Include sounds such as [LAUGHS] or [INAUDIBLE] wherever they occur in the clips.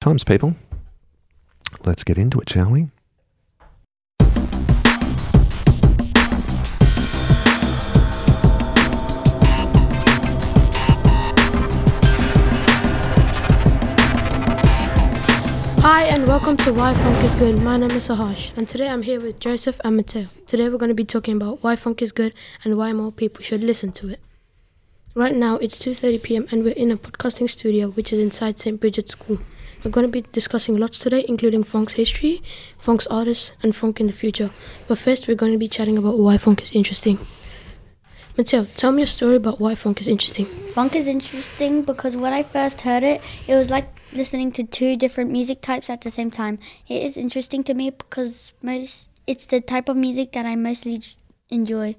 Times, people. Let's get into it, shall we? Hi and welcome to Why Phonk is Good. My name is Saharsh and today I'm here with Joseph and Mateo. Today we're going to be talking about why phonk is good and why more people should listen to it. Right now it's 2:30 p.m. and we're in a podcasting studio which is inside St. Brigid's School. We're going to be discussing lots today, including phonk's history, phonk's artists, and phonk in the future. But first, we're going to be chatting about why phonk is interesting. Mateo, tell me a story about why phonk is interesting. Phonk is interesting because when I first heard it, it was like listening to two different music types at the same time. It is interesting to me because most it's the type of music that I mostly enjoy.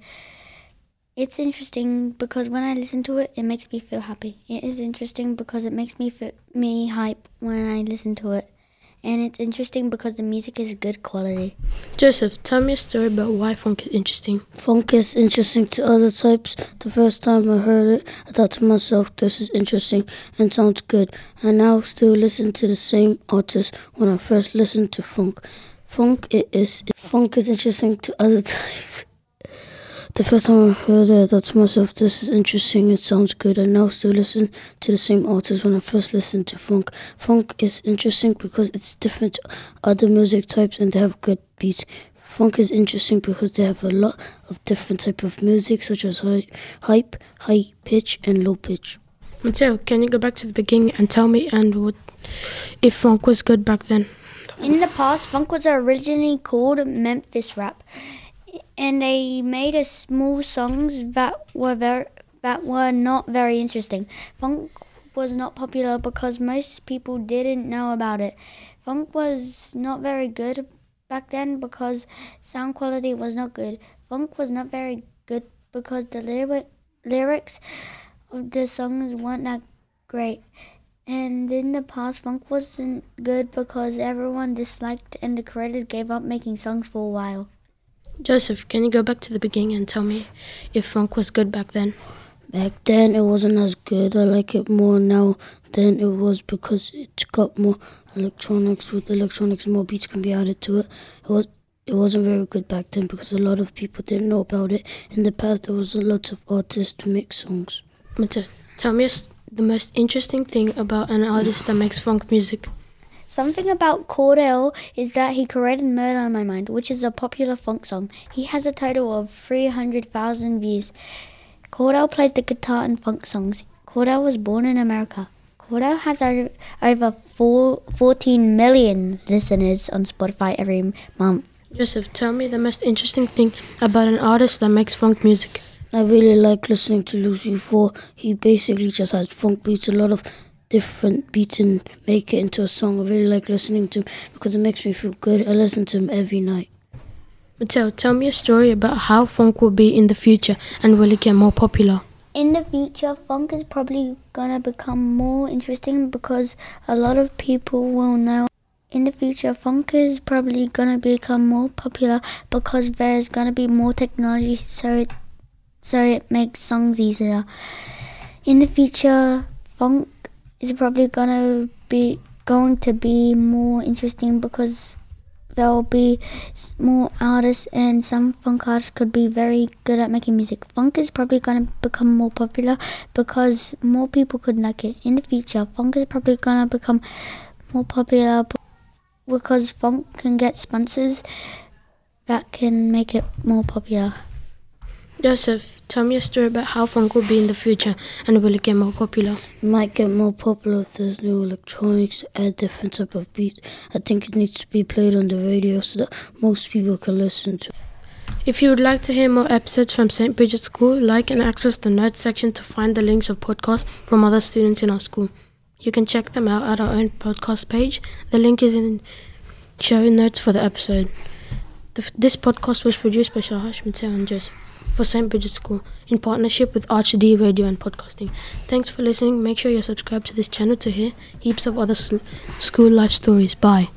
It's interesting because when I listen to it, it makes me feel happy. It is interesting because it makes me feel, me hype when I listen to it. And it's interesting because the music is good quality. Joseph, tell me a story about why phonk is interesting. Phonk is interesting to other types. The first time I heard it, I thought to myself, this is interesting and sounds good. I now still listen to the same artist when I first listened to phonk. Phonk it is phonk is interesting to other [LAUGHS] types. The first time I heard it, I thought to myself, this is interesting, it sounds good. I now still listen to the same artists when I first listened to phonk. Phonk is interesting because it's different to other music types and they have good beats. Phonk is interesting because they have a lot of different type of music such as high, hype, high pitch and low pitch. Mateo, can you go back to the beginning and tell me and what if phonk was good back then? In the past, phonk was originally called Memphis rap and they made a small songs that were very that were not very interesting. Phonk was not popular because most people didn't know about it. Phonk was not very good back then because sound quality was not good. Phonk was not very good because the lyric, lyrics of the songs weren't that great. And in the past, phonk wasn't good because everyone disliked and the creators gave up making songs for a while. Joseph, can you go back to the beginning and tell me if phonk was good back then? Back then, it wasn't as good. I like it more now than it was because it's got more electronics. With electronics, more beats can be added to it. It was it wasn't very good back then because a lot of people didn't know about it. In the past, there was a lot of artists to make songs. Mateo, tell me the most interesting thing about an artist that makes phonk music. Something about Kordhell is that he created Murder on My Mind, which is a popular phonk song. He has a total of 300,000 views. Kordhell plays the guitar in phonk songs. Kordhell was born in America. Kordhell has over four, 14 million listeners on Spotify every month. Joseph, tell me the most interesting thing about an artist that makes phonk music. I really like listening to Lucy 4. He basically just has phonk beats, a lot of different beats and make it into a song. I really like listening to him because it makes me feel good. I listen to him every night. Mateo, tell me a story about how phonk will be in the future and will it get more popular? In the future, phonk is probably gonna become more interesting because a lot of people will know. In the future, phonk is probably gonna become more popular because there's gonna be more technology, so it so it makes songs easier. In the future, phonk is probably gonna be going to be more interesting because there'll be more artists and some phonk artists could be very good at making music. Phonk is probably gonna become more popular because more people could like it. In the future, phonk is probably gonna become more popular because phonk can get sponsors that can make it more popular. Joseph, tell me a story about how phonk will be in the future and will it get more popular? It might get more popular if there's new electronics, add different type of beats. I think it needs to be played on the radio so that most people can listen to. If you would like to hear more episodes from St. Brigid's School, like and access the notes section to find the links of podcasts from other students in our school. You can check them out at our own podcast page. The link is in show notes for the episode. The, this podcast was produced by Saharsh Mateo and Joseph for St. Brigid's School in partnership with ArchD Radio and Podcasting. Thanks for listening. Make sure you're subscribed to this channel to hear heaps of other school life stories. Bye.